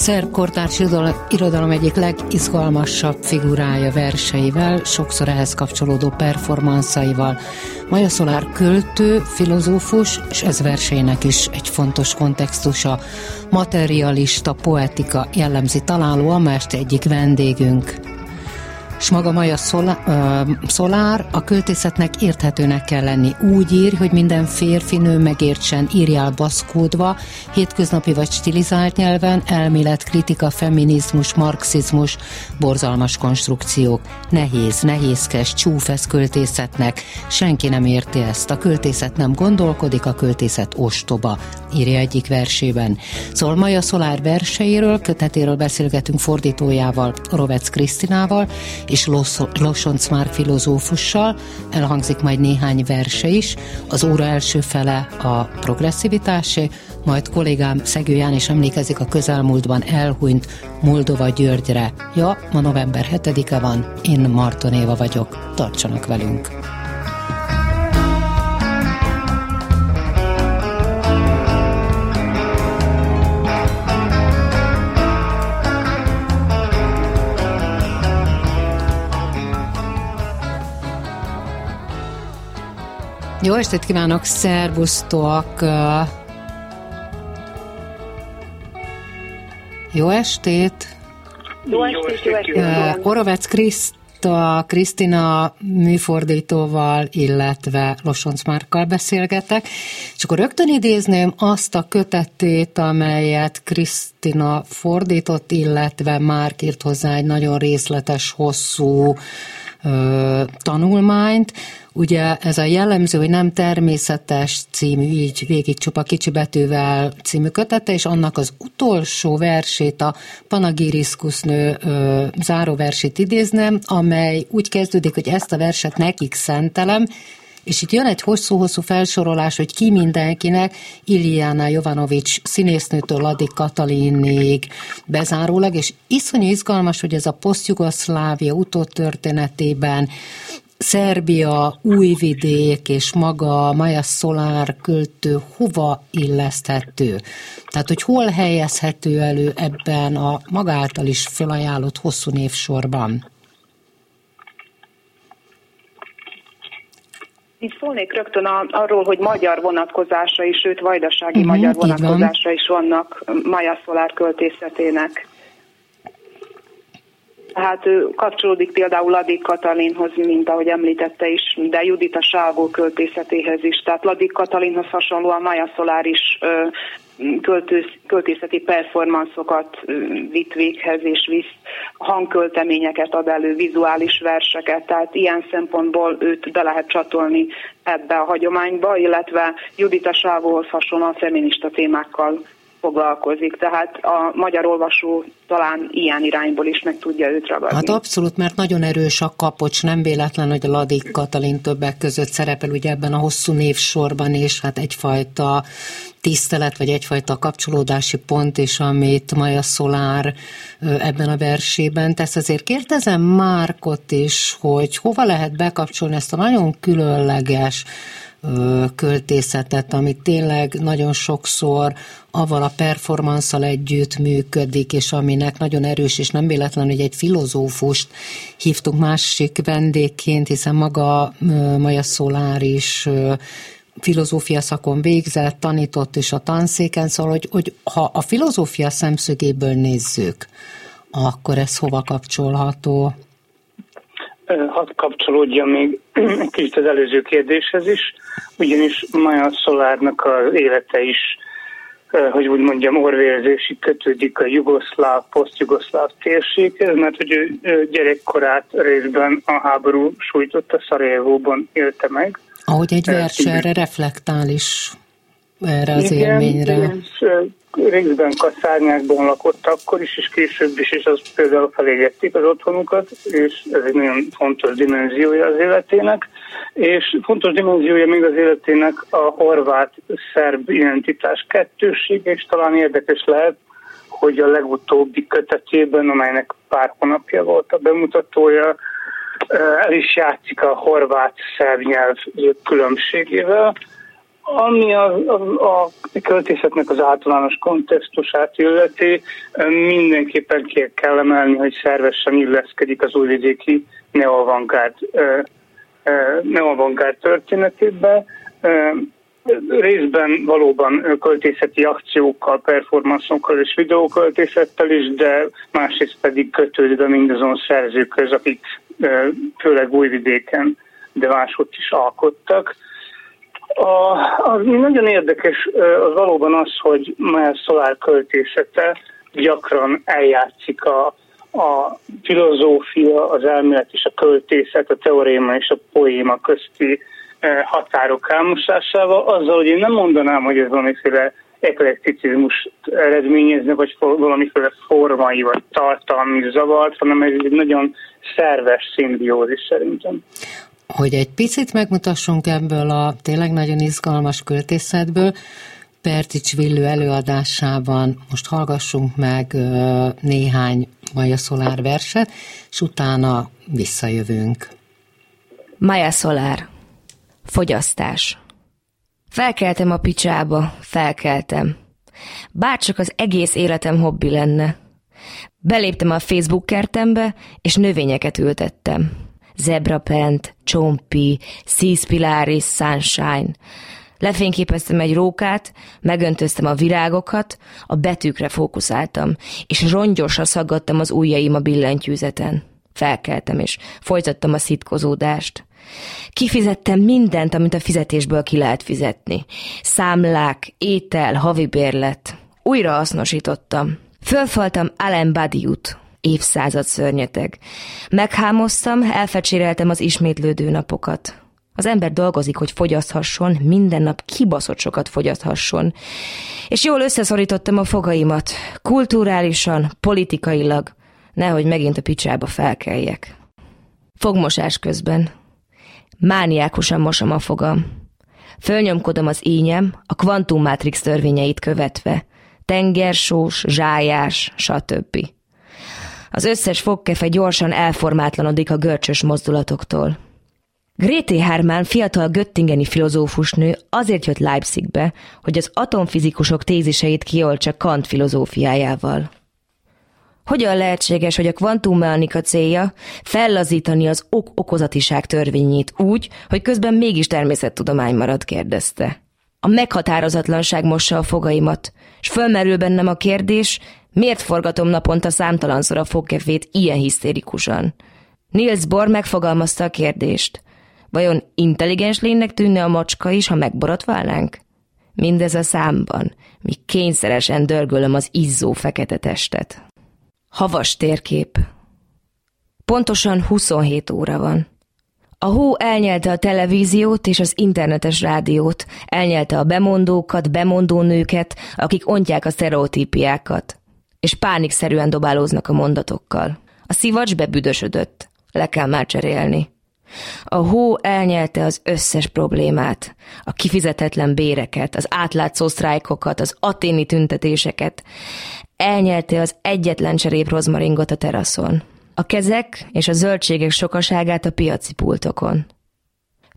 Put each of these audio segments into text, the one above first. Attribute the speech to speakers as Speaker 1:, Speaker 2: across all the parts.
Speaker 1: szerb kortárs irodalom egyik legizgalmasabb figurája verseivel, sokszor ehhez kapcsolódó performanszaival. Maja Szolár költő, filozófus, és ez verseinek is egy fontos kontextusa. Materialista poetika jellemzi találóan, mert egyik vendégünk és maga Maja Szolár a költészetnek érthetőnek kell lenni. Úgy ír, hogy minden férfi nő megértsen, írjál baszkódva, hétköznapi vagy stilizált nyelven, elmélet, kritika, feminizmus, marxizmus, borzalmas konstrukciók. Nehéz, nehézkes, csúfesz költészetnek. Senki nem érti ezt. A költészet nem gondolkodik, a költészet ostoba, írja egyik versében. Szóval Maja Szolár verseiről, kötetéről beszélgetünk fordítójával, Rovec Krisztinával, és Losonc már filozófussal, elhangzik majd néhány verse is, az óra első fele a progresszivitásé, majd kollégám Szegő Ján is emlékezik a közelmúltban elhunyt Moldova Györgyre. Ja, ma november 7-e van, én Marton Éva vagyok, tartsanak velünk! Jó estét kívánok, szervusztok! Jó estét!
Speaker 2: Jó estét, jó estét!
Speaker 1: Orovec Kriszta, Krisztina műfordítóval, illetve Losonc Márkkal beszélgetek, és akkor rögtön idézném azt a kötetét, amelyet Krisztina fordított, illetve Márk írt hozzá egy nagyon részletes, hosszú ö, tanulmányt, Ugye ez a jellemző, hogy nem természetes című, így végig csupa kicsi betűvel című kötete, és annak az utolsó versét, a Panagiriszkusznő záróversét idéznem, amely úgy kezdődik, hogy ezt a verset nekik szentelem, és itt jön egy hosszú-hosszú felsorolás, hogy ki mindenkinek, Iliana Jovanovics színésznőtől Ladik Katalinig bezárólag, és iszonyú izgalmas, hogy ez a posztjugoszlávia utótörténetében Szerbia, Újvidék és maga Maja Szolár költő hova illeszthető? Tehát, hogy hol helyezhető elő ebben a magáltal is felajánlott hosszú névsorban?
Speaker 2: Itt szólnék rögtön arról, hogy magyar vonatkozása is, sőt vajdasági uh-huh, magyar vonatkozása is vannak Maja Szolár költészetének. Hát kapcsolódik például Ladik Katalinhoz, mint ahogy említette is, de Judita Sávó költészetéhez is. Tehát Ladik Katalinhoz hasonlóan Maja Szolár is költősz, költészeti performanszokat vitt véghez, és visz hangkölteményeket ad elő, vizuális verseket, tehát ilyen szempontból őt be lehet csatolni ebbe a hagyományba, illetve Judita Sávóhoz hasonlóan feminista témákkal foglalkozik, tehát a magyar olvasó talán ilyen irányból is meg tudja őt ragadni.
Speaker 1: Hát abszolút, mert nagyon erős a kapocs, nem véletlen, hogy Ladik Katalin többek között szerepel ugye ebben a hosszú névsorban, és hát egyfajta tisztelet, vagy egyfajta kapcsolódási pont is, amit Maja Szolár ebben a versében tesz. Azért kérdezem Márkot is, hogy hova lehet bekapcsolni ezt a nagyon különleges költészetet, ami tényleg nagyon sokszor avval a performanszal együtt működik, és aminek nagyon erős, és nem véletlen, hogy egy filozófust hívtunk másik vendégként, hiszen maga Maja Szolár is filozófia szakon végzett, tanított is a tanszéken, szóval, hogy, hogy ha a filozófia szemszögéből nézzük, akkor ez hova kapcsolható?
Speaker 3: Hadd kapcsolódja még kicsit az előző kérdéshez is, ugyanis Maja Szolárnak az élete is, hogy úgy mondjam, orvérzési kötődik a jugoszláv, posztjugoszláv térséghez, mert hogy ő gyerekkorát részben a háború sújtotta Szarajevóban élte meg.
Speaker 1: Ahogy egy vers erre reflektál is. erre az igen, élményre. Igen,
Speaker 3: részben kaszárnyákban lakott akkor is, és később is, és az például felégették az otthonukat, és ez egy nagyon fontos dimenziója az életének. És fontos dimenziója még az életének a horvát-szerb identitás kettősége, és talán érdekes lehet, hogy a legutóbbi kötetében, amelynek pár hónapja volt a bemutatója, el is játszik a horvát-szerb nyelv különbségével, ami a, a, a költészetnek az általános kontextusát illeti, mindenképpen ki kell emelni, hogy szervesen illeszkedik az újvidéki neoavantgárd, neoavantgárd történetébe. Részben valóban költészeti akciókkal, performanszokkal és videóköltészettel is, de másrészt pedig kötődve mindazon szerzőkhöz, akik főleg újvidéken, de máshogy is alkottak a, az nagyon érdekes az valóban az, hogy már Szolár költészete gyakran eljátszik a, a filozófia, az elmélet és a költészet, a teoréma és a poéma közti határok elmosásával, azzal, hogy én nem mondanám, hogy ez valamiféle eklekticizmus eredményezne, vagy valamiféle formai vagy tartalmi zavart, hanem ez egy nagyon szerves szimbiózis szerintem
Speaker 1: hogy egy picit megmutassunk ebből a tényleg nagyon izgalmas költészetből, Pertics Villő előadásában most hallgassunk meg néhány Maja Szolár verset, és utána visszajövünk.
Speaker 4: Maja Szolár. Fogyasztás. Felkeltem a picsába, felkeltem. Bárcsak az egész életem hobbi lenne. Beléptem a Facebook kertembe, és növényeket ültettem zebrapent, csompi, Pilaris, sunshine. Lefényképeztem egy rókát, megöntöztem a virágokat, a betűkre fókuszáltam, és rongyosra szaggattam az ujjaim a billentyűzeten. Felkeltem, és folytattam a szitkozódást. Kifizettem mindent, amit a fizetésből ki lehet fizetni. Számlák, étel, havi bérlet. Újra hasznosítottam. Fölfaltam Allen Badiut, évszázad szörnyeteg. Meghámoztam, elfecséreltem az ismétlődő napokat. Az ember dolgozik, hogy fogyaszthasson, minden nap kibaszott sokat fogyaszthasson. És jól összeszorítottam a fogaimat, kulturálisan, politikailag, nehogy megint a picsába felkeljek. Fogmosás közben. Mániákusan mosom a fogam. Fölnyomkodom az ínyem, a kvantummátrix törvényeit követve. Tengersós, zsájás, stb. Az összes fogkefe gyorsan elformátlanodik a görcsös mozdulatoktól. Grété Hermann fiatal göttingeni filozófusnő azért jött Leipzigbe, hogy az atomfizikusok téziseit kioltsa Kant filozófiájával. Hogyan lehetséges, hogy a kvantummechanika célja fellazítani az ok-okozatiság törvényét úgy, hogy közben mégis természettudomány marad, kérdezte. A meghatározatlanság mossa a fogaimat, és fölmerül bennem a kérdés, Miért forgatom naponta számtalanszor a fogkefét ilyen hisztérikusan? Niels Bohr megfogalmazta a kérdést. Vajon intelligens lénynek tűnne a macska is, ha megborotválnánk? Mindez a számban, míg kényszeresen dörgölöm az izzó fekete testet. Havas térkép. Pontosan 27 óra van. A hó elnyelte a televíziót és az internetes rádiót, elnyelte a bemondókat, bemondó nőket, akik ontják a sztereotípiákat és pánikszerűen dobálóznak a mondatokkal. A szivacs bebüdösödött. Le kell már cserélni. A hó elnyelte az összes problémát, a kifizetetlen béreket, az átlátszó sztrájkokat, az aténi tüntetéseket. Elnyelte az egyetlen cserép rozmaringot a teraszon. A kezek és a zöldségek sokaságát a piaci pultokon.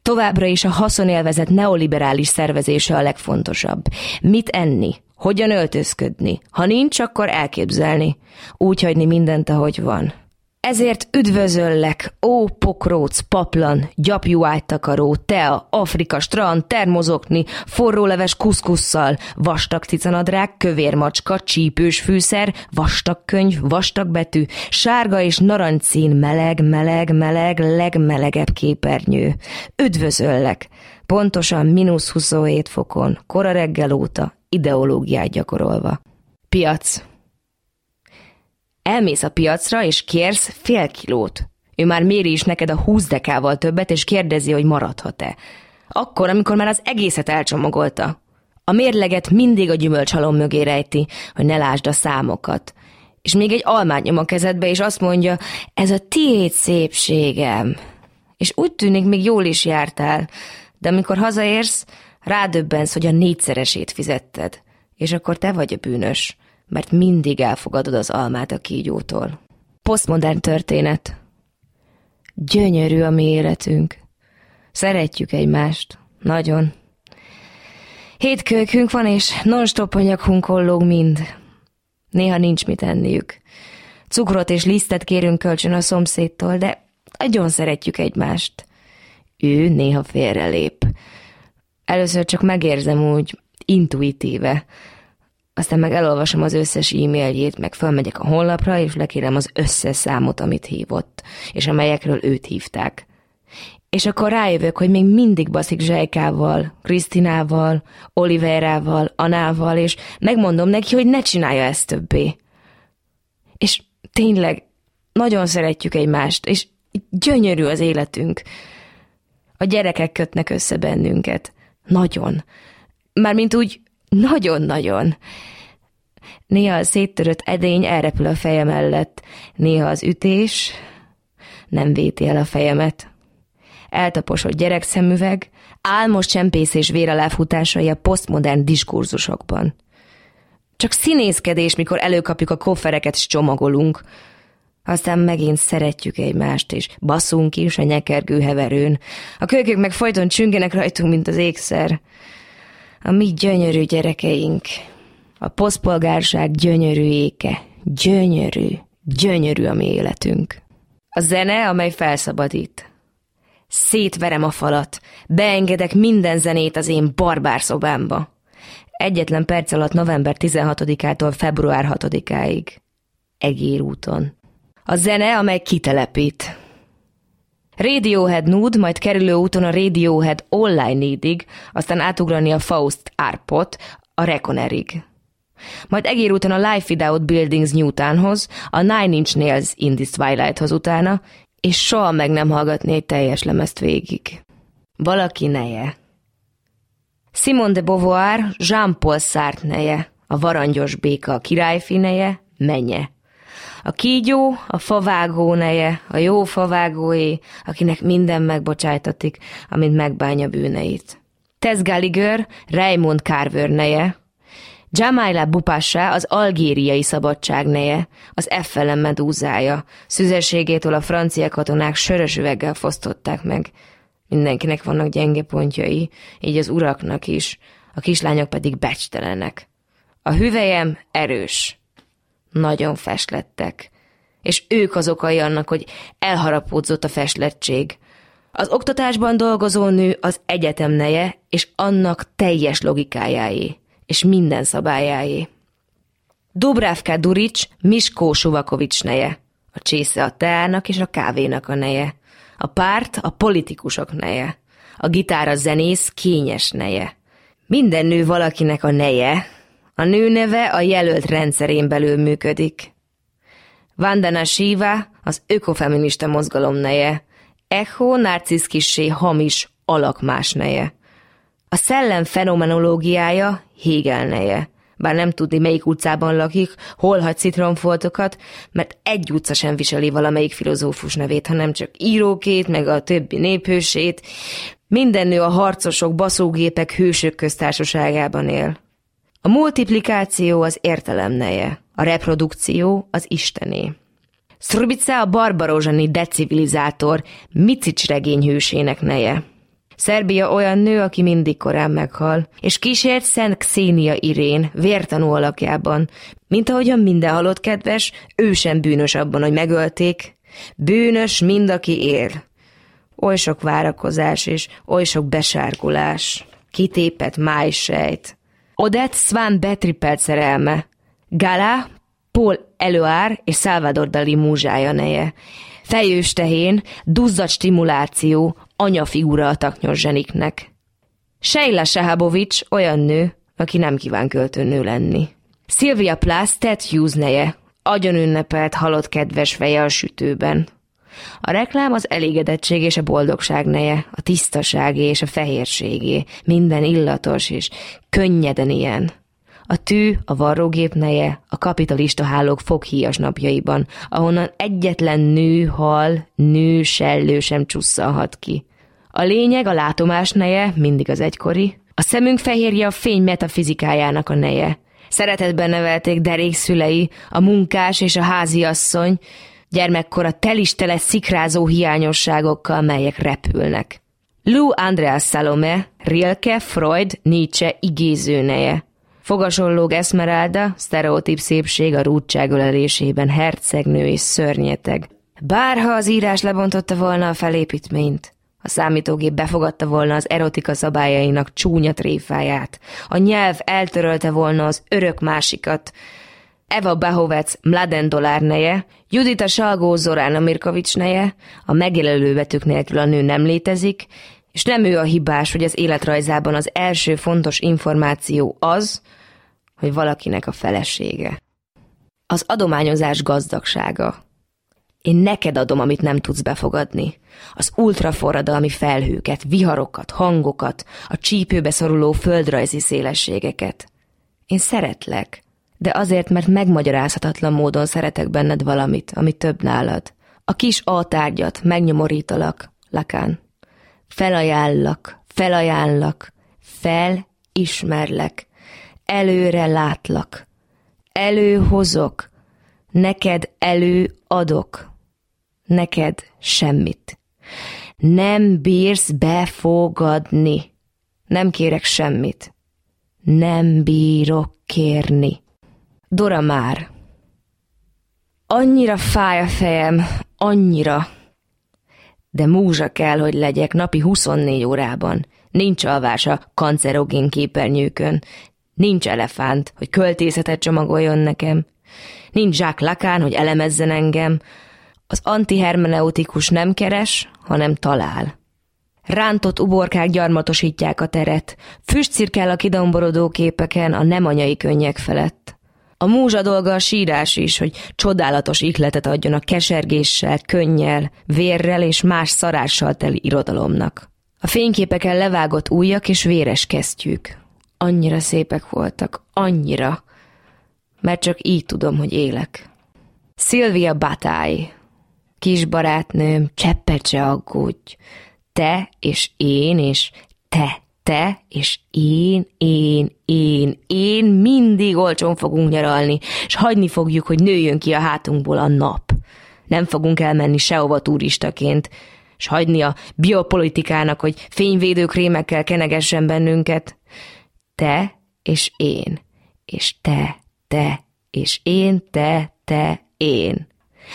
Speaker 4: Továbbra is a haszonélvezet neoliberális szervezése a legfontosabb. Mit enni? Hogyan öltözködni? Ha nincs, akkor elképzelni. Úgy hagyni mindent, ahogy van. Ezért üdvözöllek, ó pokróc, paplan, gyapjú ágytakaró, tea, Afrika, strand, termozokni, forróleves kuszkusszal, vastag cicanadrág, kövér macska, csípős fűszer, vastag könyv, vastag betű, sárga és narancszín, meleg, meleg, meleg, legmelegebb képernyő. Üdvözöllek! Pontosan mínusz 27 fokon, kora reggel óta, ideológiát gyakorolva. Piac. Elmész a piacra, és kérsz fél kilót. Ő már méri is neked a húsz dekával többet, és kérdezi, hogy maradhat-e. Akkor, amikor már az egészet elcsomagolta. A mérleget mindig a gyümölcsalom mögé rejti, hogy ne lásd a számokat. És még egy almát nyom a kezedbe, és azt mondja, ez a tiéd szépségem. És úgy tűnik, még jól is jártál, de amikor hazaérsz, rádöbbensz, hogy a négyszeresét fizetted. És akkor te vagy a bűnös, mert mindig elfogadod az almát a kígyótól. Posztmodern történet. Gyönyörű a mi életünk. Szeretjük egymást. Nagyon. Hét van, és non-stop anyagunk kollog mind. Néha nincs mit enniük. Cukrot és lisztet kérünk kölcsön a szomszédtól, de nagyon szeretjük egymást. Ő néha félrelép. Először csak megérzem úgy, intuitíve. Aztán meg elolvasom az összes e-mailjét, meg fölmegyek a honlapra, és lekérem az összes számot, amit hívott, és amelyekről őt hívták. És akkor rájövök, hogy még mindig baszik Zsejkával, Krisztinával, Oliverával, Anával, és megmondom neki, hogy ne csinálja ezt többé. És tényleg nagyon szeretjük egymást, és gyönyörű az életünk. A gyerekek kötnek össze bennünket. Nagyon. Mármint úgy nagyon-nagyon. Néha a széttörött edény elrepül a fejem mellett, néha az ütés nem véti el a fejemet eltaposott gyerekszemüveg, álmos csempészés véreláfutásai a posztmodern diskurzusokban. Csak színészkedés, mikor előkapjuk a koffereket és csomagolunk. Aztán megint szeretjük egymást, és baszunk is a nyekergő heverőn. A kölykök meg folyton csüngenek rajtunk, mint az ékszer. A mi gyönyörű gyerekeink. A poszpolgárság gyönyörű éke. Gyönyörű, gyönyörű a mi életünk. A zene, amely felszabadít. Szétverem a falat, beengedek minden zenét az én barbár szobámba. Egyetlen perc alatt november 16-ától február 6-áig. Egér úton. A zene, amely kitelepít. Radiohead Nude, majd kerülő úton a Radiohead Online Needig, aztán átugrani a Faust Arpot, a Reconerig. Majd egér úton a Life Without Buildings Newtonhoz, a Nine Inch Nails in the Twilighthoz utána, és soha meg nem hallgatni egy teljes lemezt végig. Valaki neje. Simone de Beauvoir, Jean-Paul Sartre neje, a varangyos béka a királyfi neje, menye. A kígyó, a favágó neje, a jó favágóé, akinek minden megbocsájtatik, amint megbánja bűneit. Tess Gallagher, Raymond Carver neje, Jamaila Bupassa az algériai szabadság neje, az Effelen medúzája. Szüzességétől a francia katonák sörös üveggel fosztották meg. Mindenkinek vannak gyenge pontjai, így az uraknak is, a kislányok pedig becstelenek. A hüvelyem erős. Nagyon festlettek. És ők az okai annak, hogy elharapódzott a festlettség. Az oktatásban dolgozó nő az egyetem neje, és annak teljes logikájáé és minden szabályáé. Dubravka Durics Miskó Suvakovics neje, a csésze a teának és a kávénak a neje, a párt a politikusok neje, a gitár a zenész kényes neje. Minden nő valakinek a neje, a nő neve a jelölt rendszerén belül működik. Vandana Shiva az ökofeminista mozgalom neje, Echo narciszkissé hamis alakmás neje. A szellem fenomenológiája Hegel neje. Bár nem tudni, melyik utcában lakik, hol hagy citromfoltokat, mert egy utca sem viseli valamelyik filozófus nevét, hanem csak írókét, meg a többi néphősét. Minden nő a harcosok, baszógépek, hősök köztársaságában él. A multiplikáció az értelem neje, a reprodukció az istené. Szrubica a barbarózsani decivilizátor, Micics regény hősének neje. Szerbia olyan nő, aki mindig korán meghal, és kísért Szent Xénia Irén, vértanú alakjában, mint ahogyan minden halott kedves, ő sem bűnös abban, hogy megölték. Bűnös mind, aki él. Oly sok várakozás és oly sok besárgulás. Kitépet májsejt. Odette Svan Betripelt szerelme. Gala, Paul Eloár és Salvador Dali múzsája neje. Fejős tehén, duzzat stimuláció, anyafigura a taknyos zseniknek. Sheila Sehabovics olyan nő, aki nem kíván költőnő lenni. Sylvia Plath Ted Hughes neje, agyon ünnepelt halott kedves feje a sütőben. A reklám az elégedettség és a boldogság neje, a tisztaságé és a fehérségé, minden illatos és könnyeden ilyen. A tű a varrógép neje a kapitalista hálók foghíjas napjaiban, ahonnan egyetlen nő hal, nő sellő sem csusszalhat ki. A lényeg a látomás neje, mindig az egykori, a szemünk fehérje a fény metafizikájának a neje. Szeretetben nevelték derék szülei, a munkás és a háziasszony, gyermekkora telistele szikrázó hiányosságokkal, melyek repülnek. Lou Andreas Salome, Rilke, Freud, Nietzsche igézőneje. Fogasollóg Esmeralda, sztereotíp szépség a rúdságölelésében, hercegnő és szörnyeteg. Bárha az írás lebontotta volna a felépítményt, a számítógép befogadta volna az erotika szabályainak csúnya tréfáját, a nyelv eltörölte volna az örök másikat, Eva Bahovec Mladen Dolár neje, Judita Salgó Zorána Mirkovics neje, a megjelölő betűk nélkül a nő nem létezik, és nem ő a hibás, hogy az életrajzában az első fontos információ az, hogy valakinek a felesége. Az adományozás gazdagsága. Én neked adom, amit nem tudsz befogadni. Az ultraforradalmi felhőket, viharokat, hangokat, a csípőbe szoruló földrajzi szélességeket. Én szeretlek, de azért, mert megmagyarázhatatlan módon szeretek benned valamit, ami több nálad. A kis A tárgyat megnyomorítalak, Lakán. Felajánlak, felajánlak, felismerlek, előre látlak, előhozok, neked előadok, neked semmit. Nem bírsz befogadni. Nem kérek semmit. Nem bírok kérni. Dora már. Annyira fáj a fejem, annyira. De múzsa kell, hogy legyek napi 24 órában. Nincs alvás a kancerogén képernyőkön. Nincs elefánt, hogy költészetet csomagoljon nekem. Nincs zsák lakán, hogy elemezzen engem. Az antihermeneutikus nem keres, hanem talál. Rántott uborkák gyarmatosítják a teret, füstcirkel a kidomborodó képeken a nem anyai könnyek felett. A múzsa dolga a sírás is, hogy csodálatos ihletet adjon a kesergéssel, könnyel, vérrel és más szarással teli irodalomnak. A fényképeken levágott ujjak és véres kesztyűk. Annyira szépek voltak, annyira, mert csak így tudom, hogy élek. Szilvia Batály, kis barátnőm, cseppet se aggódj, te és én és te te és én, én, én, én mindig olcsón fogunk nyaralni, és hagyni fogjuk, hogy nőjön ki a hátunkból a nap. Nem fogunk elmenni sehova turistaként, és hagyni a biopolitikának, hogy fényvédőkrémekkel kenegessen bennünket. Te és én, és te, te, és én, te, te, én.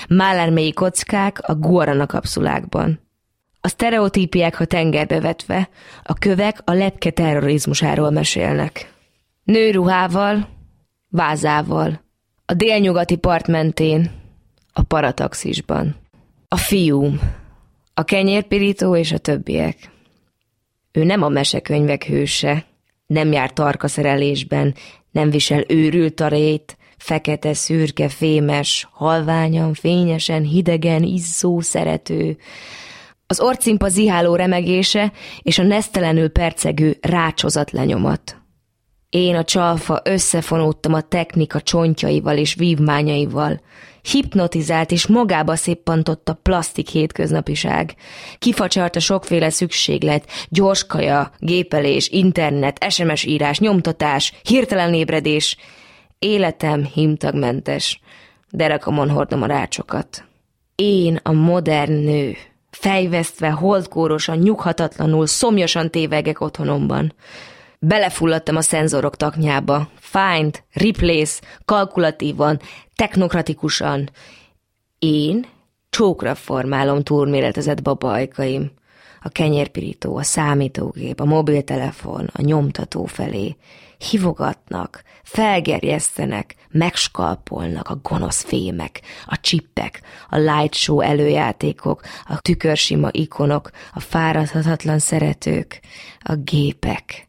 Speaker 4: Málármélyi kockák a guarana kapszulákban. A sztereotípiák a tengerbe vetve, a kövek a lepke terrorizmusáról mesélnek. Nőruhával, vázával, a délnyugati part mentén, a parataxisban. A fiúm, a kenyérpirító és a többiek. Ő nem a mesekönyvek hőse, nem jár tarkaszerelésben, nem visel őrült tarét, fekete, szürke, fémes, halványan, fényesen, hidegen, izzó, szerető, az orcimpa ziháló remegése és a nesztelenül percegő rácsozat lenyomat. Én a csalfa összefonódtam a technika csontjaival és vívmányaival. Hipnotizált és magába széppantott a plastik hétköznapiság. Kifacsart a sokféle szükséglet, gyorskaja, gépelés, internet, SMS írás, nyomtatás, hirtelen ébredés. Életem himtagmentes, derekamon hordom a rácsokat. Én a modern nő fejvesztve, holdkórosan, nyughatatlanul, szomjasan tévegek otthonomban. Belefulladtam a szenzorok taknyába. Find, replace, kalkulatívan, technokratikusan. Én csókra formálom túlméretezett babajkaim. A kenyérpirító, a számítógép, a mobiltelefon, a nyomtató felé. Hivogatnak, felgerjesztenek, megskalpolnak a gonosz fémek, a csippek, a light show előjátékok, a tükörsima ikonok, a fáradhatatlan szeretők, a gépek.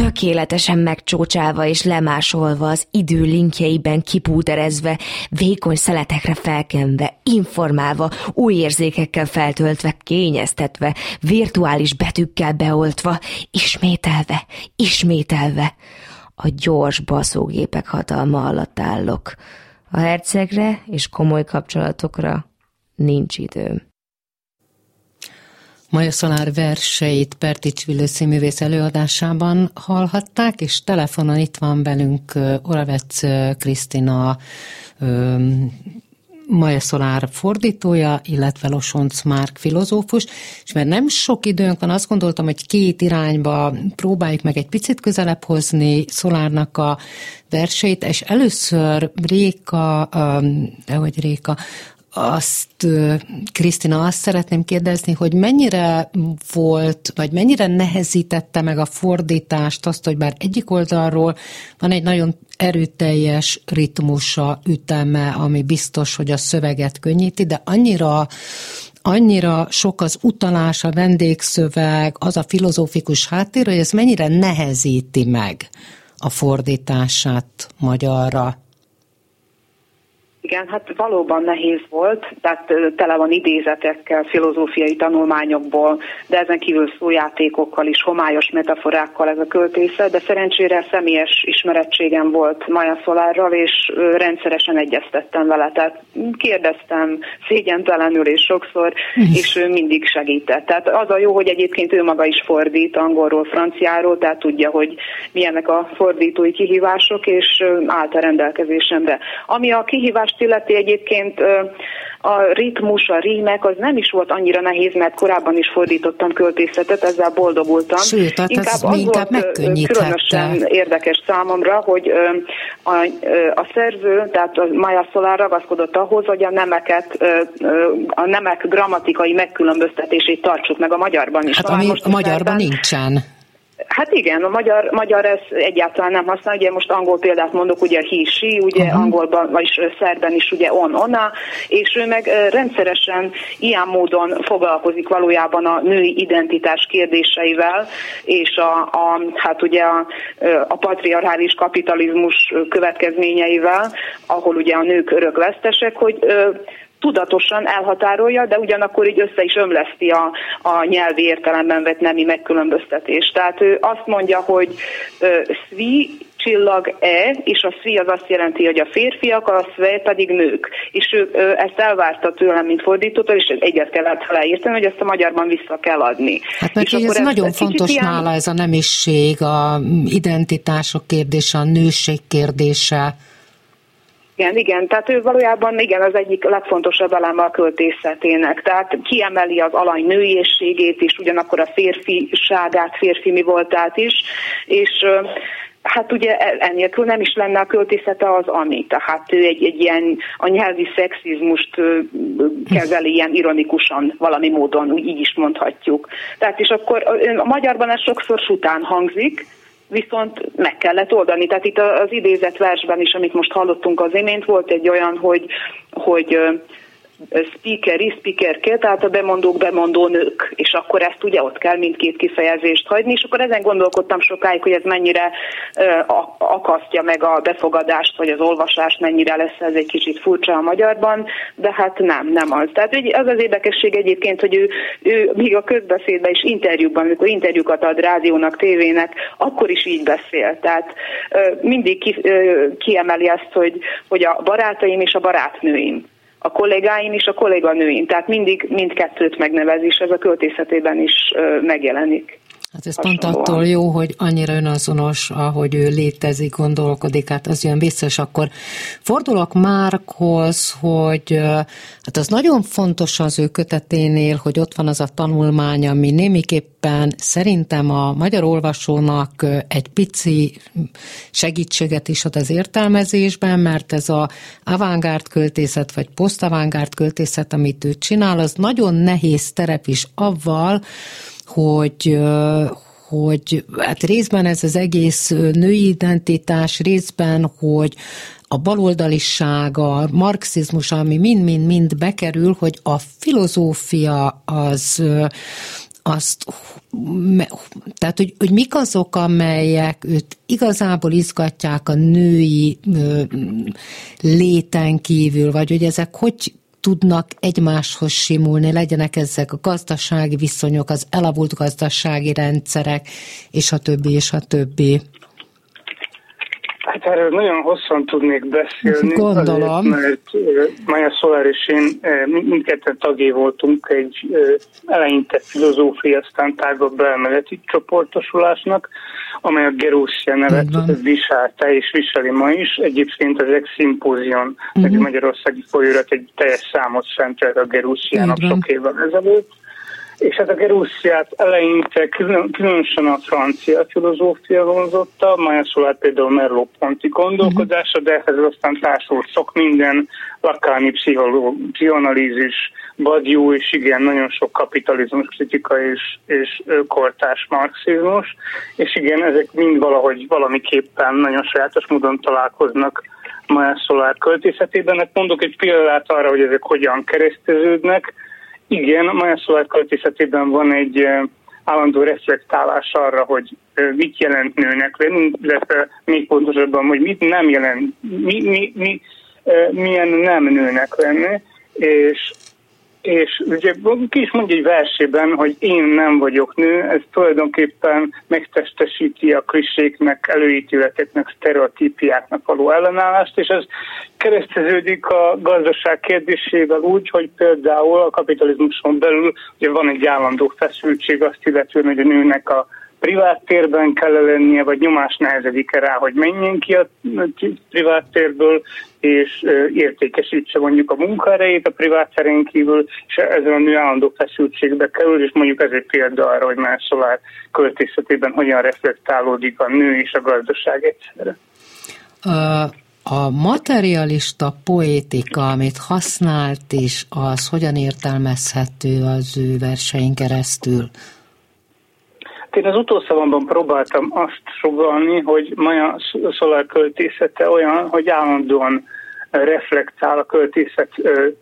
Speaker 4: Tökéletesen megcsócsálva és lemásolva, az idő linkjeiben kipúderezve, vékony szeletekre felkenve, informálva, új érzékekkel feltöltve, kényeztetve, virtuális betűkkel beoltva, ismételve, ismételve. A gyors baszógépek hatalma alatt állok. A hercegre és komoly kapcsolatokra nincs időm.
Speaker 1: Maja Szalár verseit Pertics Villő színművész előadásában hallhatták, és telefonon itt van velünk Oravec Krisztina Maja Szolár fordítója, illetve Losonc Márk filozófus, és mert nem sok időnk van, azt gondoltam, hogy két irányba próbáljuk meg egy picit közelebb hozni Szolárnak a verseit, és először Réka, de hogy Réka, azt, Krisztina, azt szeretném kérdezni, hogy mennyire volt, vagy mennyire nehezítette meg a fordítást azt, hogy bár egyik oldalról van egy nagyon erőteljes ritmusa, üteme, ami biztos, hogy a szöveget könnyíti, de annyira annyira sok az utalás, a vendégszöveg, az a filozófikus háttér, hogy ez mennyire nehezíti meg a fordítását magyarra.
Speaker 2: Igen, hát valóban nehéz volt, tehát tele van idézetekkel, filozófiai tanulmányokból, de ezen kívül szójátékokkal is, homályos metaforákkal ez a költészet, de szerencsére személyes ismerettségem volt Maja Szolárral, és rendszeresen egyeztettem vele, tehát kérdeztem szégyentelenül és sokszor, és ő mindig segített. Tehát az a jó, hogy egyébként ő maga is fordít angolról, franciáról, tehát tudja, hogy milyenek a fordítói kihívások, és állt a rendelkezésemre. Ami a kihívás írást illeti egyébként a ritmus, a rímek, az nem is volt annyira nehéz, mert korábban is fordítottam költészetet, ezzel boldogultam.
Speaker 1: Sőt, tehát inkább az, az inkább volt
Speaker 2: különösen érdekes számomra, hogy a, a szerző, tehát a Maya Szolár ragaszkodott ahhoz, hogy a nemeket, a nemek grammatikai megkülönböztetését tartsuk meg a magyarban is.
Speaker 1: Hát ami most a magyarban nincsen.
Speaker 2: Hát igen, a magyar, magyar ez egyáltalán nem használ, ugye most angol példát mondok, ugye he, she, ugye uh-huh. angolban, vagyis szerben is ugye on, ona, és ő meg rendszeresen ilyen módon foglalkozik valójában a női identitás kérdéseivel, és a, a hát ugye a, a patriarchális kapitalizmus következményeivel, ahol ugye a nők örökvesztesek, hogy tudatosan elhatárolja, de ugyanakkor így össze is ömleszti a, a nyelvi értelemben vett nemi megkülönböztetést. Tehát ő azt mondja, hogy szvi csillag E, és a szvi az azt jelenti, hogy a férfiak, a szve pedig nők. És ő ezt elvárta tőlem, mint fordítótól, és egyet kellett leírtani, hogy ezt a magyarban vissza kell adni.
Speaker 1: Hát neki ez, ez nagyon fontos ilyen... nála, ez a nemiség, a identitások kérdése, a nőség kérdése.
Speaker 2: Igen, igen, tehát ő valójában igen az egyik legfontosabb eleme a költészetének. Tehát kiemeli az alany nőiességét is, ugyanakkor a férfiságát, férfi mi voltát is, és Hát ugye e, ennélkül nem is lenne a költészete az ami, tehát ő egy, egy ilyen a nyelvi szexizmust kezeli ilyen ironikusan valami módon, úgy így is mondhatjuk. Tehát és akkor a magyarban ez sokszor sután hangzik, viszont meg kellett oldani. Tehát itt az idézett versben is, amit most hallottunk az imént, volt egy olyan, hogy, hogy speakeri, speakerke, tehát a bemondók bemondó nők, és akkor ezt ugye ott kell mindkét kifejezést hagyni, és akkor ezen gondolkodtam sokáig, hogy ez mennyire akasztja meg a befogadást, vagy az olvasást, mennyire lesz ez egy kicsit furcsa a magyarban, de hát nem, nem az. Tehát az az érdekesség egyébként, hogy ő, ő még a közbeszédben is interjúkban, amikor interjúkat ad rádiónak, tévének, akkor is így beszél. Tehát mindig ki, kiemeli azt, hogy, hogy a barátaim és a barátnőim a kollégáim és a kolléganőim. Tehát mindig mindkettőt megnevez, és ez a költészetében is megjelenik.
Speaker 1: Hát ez pont attól jó, hogy annyira önazonos, ahogy ő létezik, gondolkodik, hát az jön vissza, és akkor fordulok Márkhoz, hogy hát az nagyon fontos az ő köteténél, hogy ott van az a tanulmány, ami némiképpen szerintem a magyar olvasónak egy pici segítséget is ad az értelmezésben, mert ez a avantgárd költészet, vagy posztavantgárd költészet, amit ő csinál, az nagyon nehéz terep is avval, hogy, hogy hát részben ez az egész női identitás, részben, hogy a baloldaliság, a marxizmus, ami mind-mind-mind bekerül, hogy a filozófia az azt, tehát hogy, hogy mik azok, amelyek őt igazából izgatják a női léten kívül, vagy hogy ezek hogy tudnak egymáshoz simulni, legyenek ezek a gazdasági viszonyok, az elavult gazdasági rendszerek, és a többi, és a többi.
Speaker 3: Hát erről nagyon hosszan tudnék beszélni.
Speaker 1: Gondolom.
Speaker 3: Azért, mert Maja Szolár és én mindketten tagjé voltunk egy eleinte filozófia, aztán tágabb elméleti csoportosulásnak, amely a Gerusia nevet viselte és viseli ma is. Egyébként az egy szimpózion, uh-huh. egy magyarországi folyórat egy teljes számot szentelt a Gerusiának sok évvel ezelőtt és hát a Gerussiát eleinte különösen a francia filozófia vonzotta, Maja Szolát például Merleau-Ponti gondolkodása, de ehhez aztán társult sok minden, lakáni pszichoanalízis, Badiou, és igen, nagyon sok kapitalizmus kritika és, és kortás marxizmus, és igen, ezek mind valahogy valamiképpen nagyon sajátos módon találkoznak Maja Szolár költészetében. Hát mondok egy példát arra, hogy ezek hogyan kereszteződnek, igen, a Maja Szolár költészetében van egy állandó reflektálás arra, hogy mit jelent nőnek lenni, illetve még pontosabban, hogy mit nem jelent, mi, mi, mi, milyen nem nőnek lenni, és és ugye ki is mondja egy versében, hogy én nem vagyok nő, ez tulajdonképpen megtestesíti a kliséknek, előítéleteknek, sztereotípiáknak való ellenállást, és ez kereszteződik a gazdaság kérdésével úgy, hogy például a kapitalizmuson belül ugye van egy állandó feszültség azt illetően, hogy a nőnek a privát térben kell lennie, vagy nyomás nehezedik rá, hogy menjen ki a privát térből, és értékesítse mondjuk a munkaerejét a privát terén kívül, és ezzel a nő állandó feszültségbe kerül, és mondjuk ez egy példa arra, hogy már Szolár költészetében hogyan reflektálódik a nő és a gazdaság egyszerre.
Speaker 1: A materialista poétika, amit használt, és az hogyan értelmezhető az ő versein keresztül?
Speaker 3: Én az utószavamban próbáltam azt sugalni, hogy Maja Szolár költészete olyan, hogy állandóan reflektál a költészet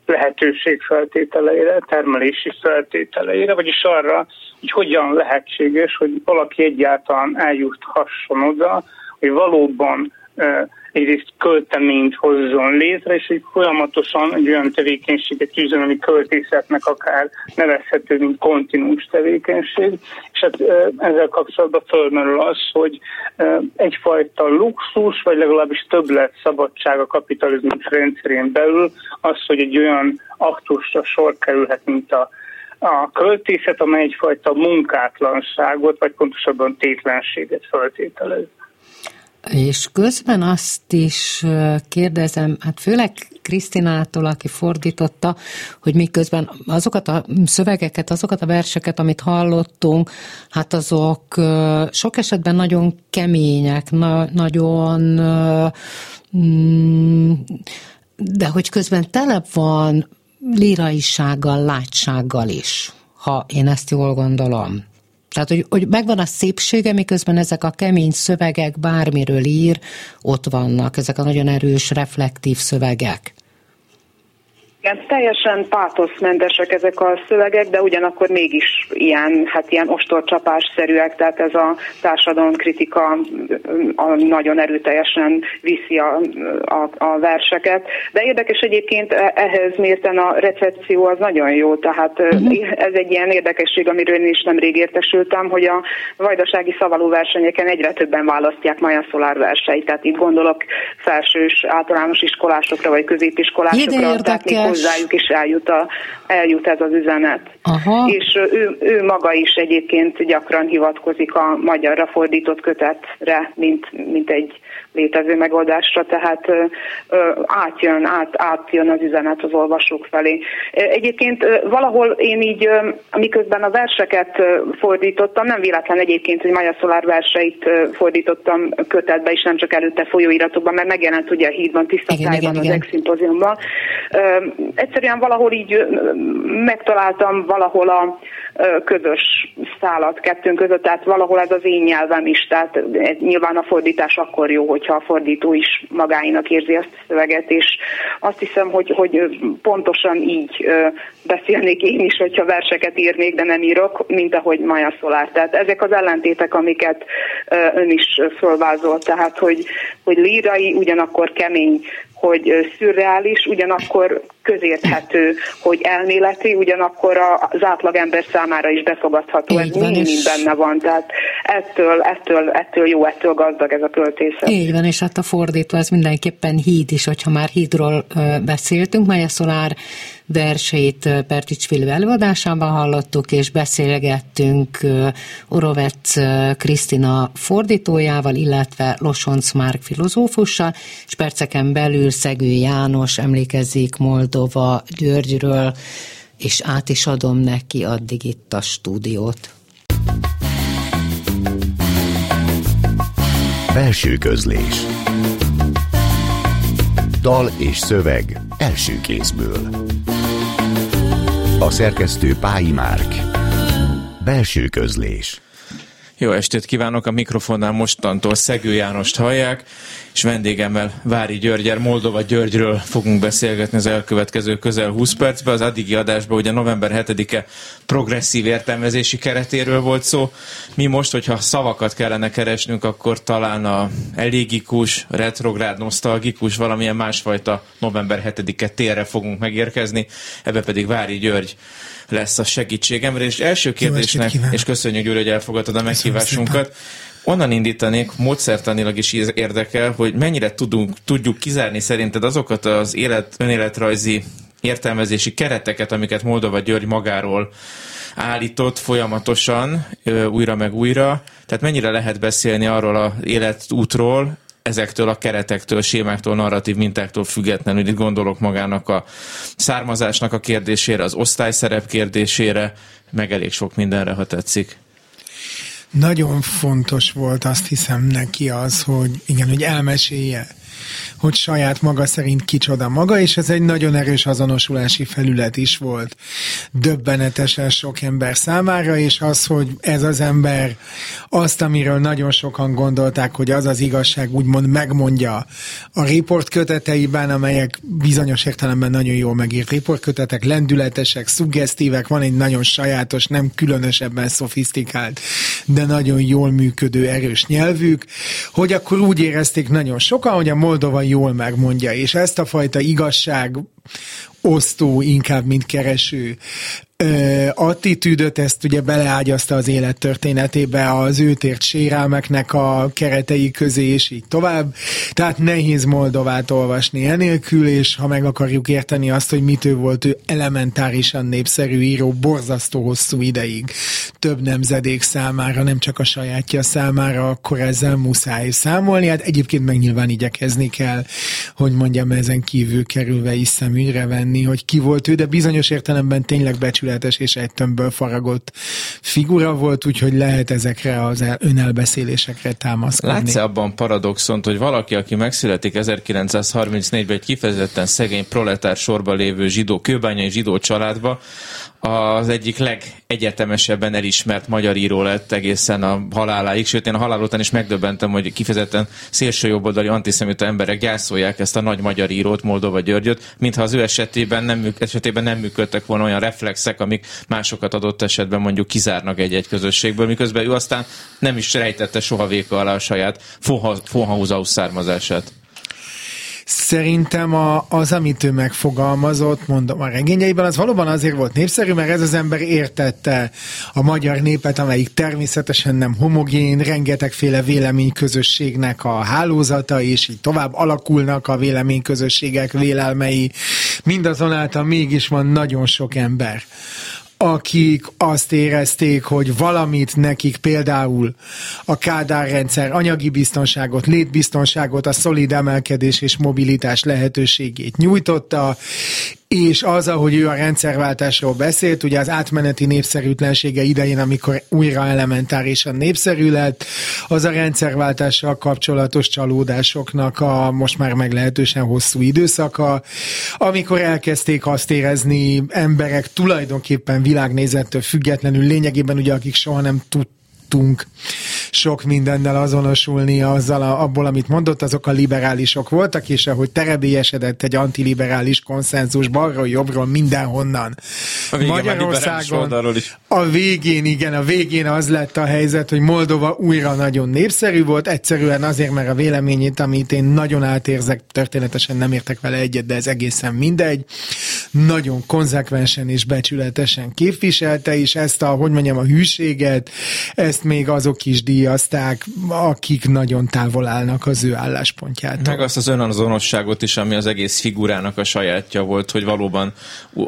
Speaker 3: lehetőség feltételeire, termelési feltételeire, vagyis arra, hogy hogyan lehetséges, hogy valaki egyáltalán eljuthasson oda, hogy valóban egyrészt költeményt hozzon létre, és egy folyamatosan egy olyan tevékenységet tűzön, ami költészetnek akár nevezhető, mint kontinús tevékenység. És hát ezzel kapcsolatban fölmerül az, hogy egyfajta luxus, vagy legalábbis többlet szabadság a kapitalizmus rendszerén belül az, hogy egy olyan aktusra sor kerülhet, mint a a költészet, amely egyfajta munkátlanságot, vagy pontosabban tétlenséget feltételez.
Speaker 1: És közben azt is kérdezem, hát főleg Krisztinától, aki fordította, hogy miközben azokat a szövegeket, azokat a verseket, amit hallottunk, hát azok sok esetben nagyon kemények, na, nagyon mm, de hogy közben tele van líraisággal, látsággal is, ha én ezt jól gondolom. Tehát, hogy, hogy megvan a szépsége, miközben ezek a kemény szövegek bármiről ír, ott vannak, ezek a nagyon erős, reflektív szövegek.
Speaker 2: Igen, teljesen pátoszmentesek ezek a szövegek, de ugyanakkor mégis ilyen, hát ilyen ostorcsapásszerűek, tehát ez a társadalomkritika a, nagyon erőteljesen viszi a, a, a verseket. De érdekes egyébként e, ehhez mérten a recepció az nagyon jó, tehát uh-huh. ez egy ilyen érdekesség, amiről én is nemrég értesültem, hogy a vajdasági szavaló versenyeken egyre többen választják Maja Szolár verseit, tehát itt gondolok felsős általános iskolásokra vagy középiskolásokra, tehát még hozzájuk is eljut, a, eljut ez az üzenet.
Speaker 1: Aha.
Speaker 2: És ő, ő maga is egyébként gyakran hivatkozik a magyarra fordított kötetre, mint, mint egy létező megoldásra, tehát átjön, át, átjön az üzenet az olvasók felé. Egyébként valahol én így, miközben a verseket fordítottam, nem véletlen egyébként, hogy Maja Szolár verseit fordítottam kötetbe, és nem csak előtte folyóiratokban, mert megjelent ugye a hídban, tiszta igen, tájban, igen, az eximpoziumban. Egyszerűen valahol így megtaláltam valahol a közös szálat kettőnk között, tehát valahol ez az én nyelvem is, tehát nyilván a fordítás akkor jó, hogyha a fordító is magáinak érzi azt a szöveget, és azt hiszem, hogy, hogy pontosan így beszélnék én is, hogyha verseket írnék, de nem írok, mint ahogy Maja Szolár. Tehát ezek az ellentétek, amiket ön is fölvázolt, tehát hogy, hogy lírai, ugyanakkor kemény hogy szürreális, ugyanakkor közérthető, hogy elméleti, ugyanakkor az átlagember számára is befogadható. Így ez mind, mind benne van, tehát ettől, ettől, ettől jó, ettől gazdag ez a költészet.
Speaker 1: Így van, és hát a fordító, ez mindenképpen híd is, hogyha már hídról beszéltünk, Maja Szolár verseit Pertics Filő előadásában hallottuk, és beszélgettünk Orovec Krisztina fordítójával, illetve Losonc Márk filozófussal, és perceken belül Szegő János emlékezik Moldova Györgyről, és át is adom neki addig itt a stúdiót.
Speaker 5: Belső közlés Dal és szöveg első kézből A szerkesztő Pályi Márk. Belső közlés
Speaker 6: jó estét kívánok! A mikrofonnál mostantól Szegő Jánost hallják, és vendégemmel Vári Györgyer, Moldova Györgyről fogunk beszélgetni az elkövetkező közel 20 percben. Az addigi adásban ugye november 7-e progresszív értelmezési keretéről volt szó. Mi most, hogyha szavakat kellene keresnünk, akkor talán a elégikus, retrográd, nosztalgikus, valamilyen másfajta november 7-e térre fogunk megérkezni. Ebbe pedig Vári György lesz a segítségemre. És első kérdésnek, és köszönjük Gyuri, hogy elfogadtad a meghívásunkat. Onnan indítanék, módszertanilag is érdekel, hogy mennyire tudunk, tudjuk kizárni szerinted azokat az élet, önéletrajzi értelmezési kereteket, amiket Moldova György magáról állított folyamatosan, újra meg újra. Tehát mennyire lehet beszélni arról az életútról, ezektől a keretektől, sémáktól, narratív mintáktól függetlenül. Itt gondolok magának a származásnak a kérdésére, az osztályszerep kérdésére, meg elég sok mindenre, ha tetszik.
Speaker 7: Nagyon fontos volt azt hiszem neki az, hogy igen, hogy elmesélje hogy saját maga szerint kicsoda maga, és ez egy nagyon erős azonosulási felület is volt. Döbbenetesen sok ember számára, és az, hogy ez az ember azt, amiről nagyon sokan gondolták, hogy az az igazság, úgymond megmondja a riport köteteiben, amelyek bizonyos értelemben nagyon jól megírt riportkötetek, lendületesek, szuggesztívek, van egy nagyon sajátos, nem különösebben szofisztikált, de nagyon jól működő, erős nyelvük, hogy akkor úgy érezték nagyon sokan, hogy a Moldova jól megmondja, és ezt a fajta igazság osztó inkább, mint kereső attitűdöt, ezt ugye beleágyazta az élet történetébe az őt ért sérelmeknek a keretei közé, és így tovább. Tehát nehéz Moldovát olvasni enélkül, és ha meg akarjuk érteni azt, hogy mitől volt ő elementárisan népszerű író, borzasztó hosszú ideig, több nemzedék számára, nem csak a sajátja számára, akkor ezzel muszáj számolni. Hát egyébként meg nyilván igyekezni kell, hogy mondjam, ezen kívül kerülve is szemügyre venni, hogy ki volt ő, de bizonyos értelemben tényleg becsület tökéletes és egy tömbből faragott figura volt, úgyhogy lehet ezekre az önelbeszélésekre támaszkodni.
Speaker 6: Látsz abban paradoxont, hogy valaki, aki megszületik 1934-ben egy kifejezetten szegény proletár sorba lévő zsidó, kőbányai zsidó családba, az egyik legegyetemesebben elismert magyar író lett egészen a haláláig, sőt én a halál után is megdöbbentem, hogy kifejezetten szélső jobboldali antiszemita emberek gyászolják ezt a nagy magyar írót, Moldova Györgyöt, mintha az ő esetében nem, esetében nem működtek volna olyan reflexek, amik másokat adott esetben mondjuk kizárnak egy-egy közösségből, miközben ő aztán nem is rejtette soha véka alá a saját Fohausaus származását.
Speaker 7: Szerintem a, az, amit ő megfogalmazott, mondom, a regényeiben, az valóban azért volt népszerű, mert ez az ember értette a magyar népet, amelyik természetesen nem homogén, rengetegféle véleményközösségnek a hálózata, és így tovább alakulnak a véleményközösségek vélelmei. Mindazonáltal mégis van nagyon sok ember, akik azt érezték, hogy valamit nekik például a Kádár rendszer anyagi biztonságot, létbiztonságot, a szolid emelkedés és mobilitás lehetőségét nyújtotta, és az, ahogy ő a rendszerváltásról beszélt, ugye az átmeneti népszerűtlensége idején, amikor újra elementárisan népszerű lett, az a rendszerváltással kapcsolatos csalódásoknak a most már meglehetősen hosszú időszaka, amikor elkezdték azt érezni emberek tulajdonképpen világnézettől függetlenül, lényegében ugye akik soha nem tudták, tudtunk sok mindennel azonosulni azzal, a, abból, amit mondott, azok a liberálisok voltak, és ahogy terebélyesedett egy antiliberális konszenzus balról, jobbról, mindenhonnan.
Speaker 6: A Magyarországon
Speaker 7: is. a végén, igen, a végén az lett a helyzet, hogy Moldova újra nagyon népszerű volt, egyszerűen azért, mert a véleményét, amit én nagyon átérzek, történetesen nem értek vele egyet, de ez egészen mindegy, nagyon konzekvensen és becsületesen képviselte, és ezt a, hogy mondjam, a hűséget, ezt ezt még azok is díjazták, akik nagyon távol állnak az ő álláspontjától.
Speaker 6: Meg azt az önazonosságot is, ami az egész figurának a sajátja volt, hogy valóban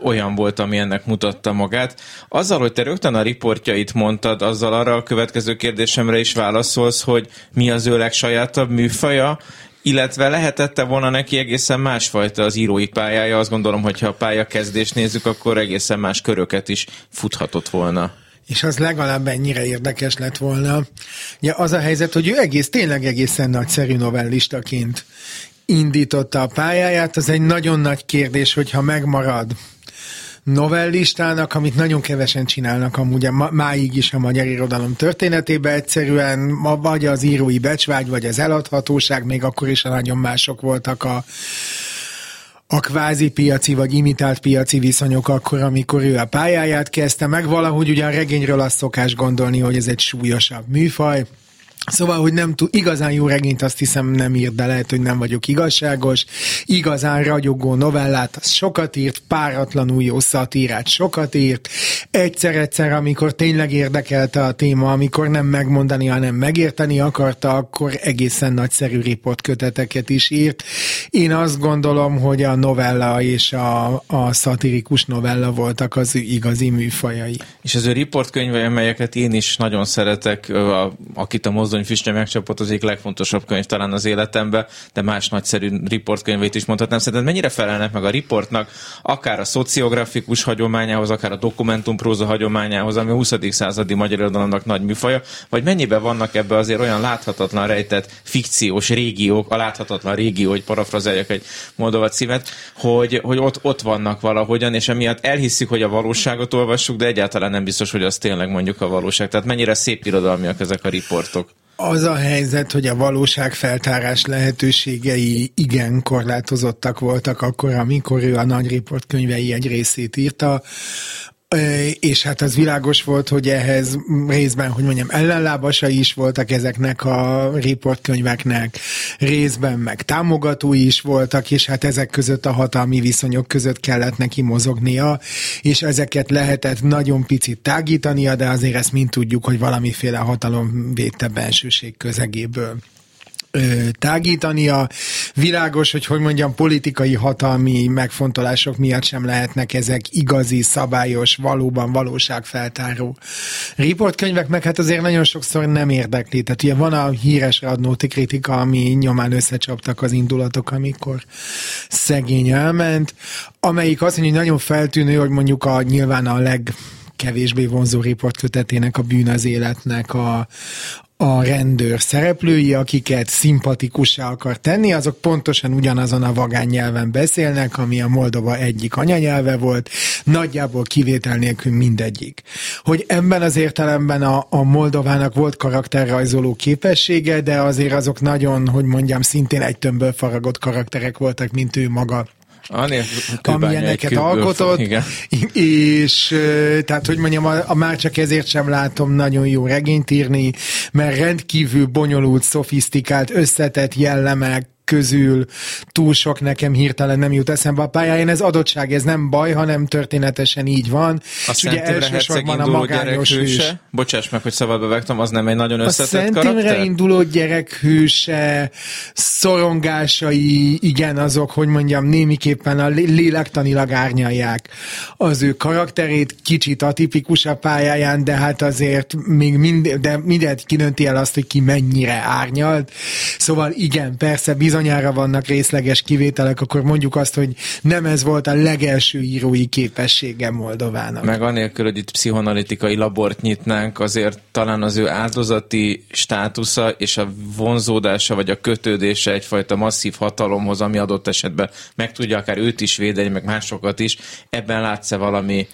Speaker 6: olyan volt, ami ennek mutatta magát. Azzal, hogy te rögtön a riportjait mondtad, azzal arra a következő kérdésemre is válaszolsz, hogy mi az ő legsajátabb műfaja, illetve lehetette volna neki egészen másfajta az írói pályája. Azt gondolom, hogy ha a pályakezdést nézzük, akkor egészen más köröket is futhatott volna
Speaker 7: és az legalább ennyire érdekes lett volna. Ja, az a helyzet, hogy ő egész, tényleg egészen nagyszerű novellistaként indította a pályáját, az egy nagyon nagy kérdés, hogyha megmarad novellistának, amit nagyon kevesen csinálnak amúgy máig is a magyar irodalom történetében, egyszerűen vagy az írói becsvágy, vagy az eladhatóság, még akkor is nagyon mások voltak a a kvázi piaci vagy imitált piaci viszonyok akkor, amikor ő a pályáját kezdte meg. Valahogy ugye a regényről azt szokás gondolni, hogy ez egy súlyosabb műfaj, Szóval, hogy nem tud, igazán jó regényt azt hiszem nem írt, de lehet, hogy nem vagyok igazságos. Igazán ragyogó novellát, az sokat írt, páratlanul jó szatírát sokat írt. Egyszer-egyszer, amikor tényleg érdekelte a téma, amikor nem megmondani, hanem megérteni akarta, akkor egészen nagyszerű riportköteteket is írt. Én azt gondolom, hogy a novella és a, a szatirikus novella voltak az ő igazi műfajai.
Speaker 6: És az ő riportkönyve, amelyeket én is nagyon szeretek, akit a mozdony füstje megcsapott az egyik legfontosabb könyv talán az életemben, de más nagyszerű riportkönyvét is mondhatnám. Szerinted mennyire felelnek meg a riportnak, akár a szociografikus hagyományához, akár a dokumentumpróza hagyományához, ami a 20. századi magyar irodalomnak nagy műfaja, vagy mennyiben vannak ebbe azért olyan láthatatlan rejtett fikciós régiók, a láthatatlan régió, hogy parafrazáljak egy Moldova címet, hogy, hogy ott, ott vannak valahogyan, és emiatt elhisszük, hogy a valóságot olvassuk, de egyáltalán nem biztos, hogy az tényleg mondjuk a valóság. Tehát mennyire szép irodalmiak ezek a riportok.
Speaker 7: Az a helyzet, hogy a valóságfeltárás lehetőségei igen korlátozottak voltak akkor, amikor ő a nagy riportkönyvei egy részét írta és hát az világos volt, hogy ehhez részben, hogy mondjam, ellenlábasai is voltak ezeknek a riportkönyveknek, részben meg támogatói is voltak, és hát ezek között a hatalmi viszonyok között kellett neki mozognia, és ezeket lehetett nagyon picit tágítania, de azért ezt mind tudjuk, hogy valamiféle hatalom védte bensőség közegéből tágítania. Világos, hogy hogy mondjam, politikai hatalmi megfontolások miatt sem lehetnek ezek igazi, szabályos, valóban valóságfeltáró riportkönyvek, meg hát azért nagyon sokszor nem érdekli. Tehát ugye van a híres Radnóti kritika, ami nyomán összecsaptak az indulatok, amikor szegény elment, amelyik azt mondja, hogy nagyon feltűnő, hogy mondjuk a nyilván a leg kevésbé vonzó riportkötetének a bűn az életnek a, a rendőr szereplői, akiket szimpatikussá akar tenni, azok pontosan ugyanazon a vagány nyelven beszélnek, ami a Moldova egyik anyanyelve volt, nagyjából kivétel nélkül mindegyik. Hogy ebben az értelemben a, a Moldovának volt karakterrajzoló képessége, de azért azok nagyon, hogy mondjam, szintén egy tömbből faragott karakterek voltak, mint ő maga amilyeneket alkotott, igen. és tehát, hogy mondjam, a, a már csak ezért sem látom nagyon jó regényt írni, mert rendkívül bonyolult, szofisztikált, összetett jellemek, közül túl sok nekem hirtelen nem jut eszembe a pályáján. Ez adottság, ez nem baj, hanem történetesen így van.
Speaker 6: A és ugye elsősorban a magányos hős. Bocsáss meg, hogy szabadba vegtem, az nem egy nagyon összetett a
Speaker 7: Szent Imre induló gyerek hőse, szorongásai, igen, azok, hogy mondjam, némiképpen a lélektanilag árnyalják az ő karakterét, kicsit atipikus a pályáján, de hát azért még mind, de mindent kinönti el azt, hogy ki mennyire árnyalt. Szóval igen, persze bizonyára vannak részleges kivételek, akkor mondjuk azt, hogy nem ez volt a legelső írói képessége Moldovának.
Speaker 6: Meg anélkül, hogy itt pszichonalitikai labort nyitnánk, azért talán az ő áldozati státusza és a vonzódása vagy a kötődése egyfajta masszív hatalomhoz, ami adott esetben meg tudja akár őt is védeni, meg másokat is, ebben látsz-e valami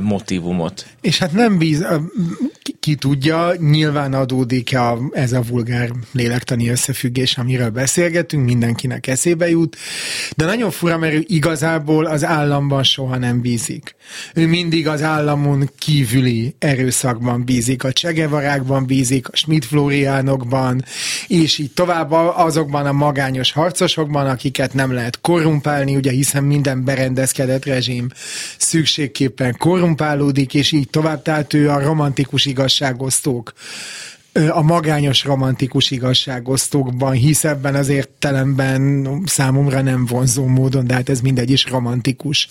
Speaker 6: motivumot?
Speaker 7: És hát nem bíz, ki, ki tudja, nyilván adódik a, ez a vulgár lélektani összefüggés, amiről beszélgetünk, mindenkinek eszébe jut, de nagyon fura, mert ő igazából az államban soha nem bízik. Ő mindig az államon kívüli erőszakban bízik, a csegevarákban bízik, a Schmidt-Floriánokban, és így tovább azokban a magányos harcosokban, akiket nem lehet korrumpálni, ugye hiszen minden berendezkedett rezsim szükségképpen korrumpálódik, és így tovább, tehát ő a romantikus igazságosztók a magányos romantikus igazságosztókban hisz ebben az értelemben számomra nem vonzó módon, de hát ez mindegy is romantikus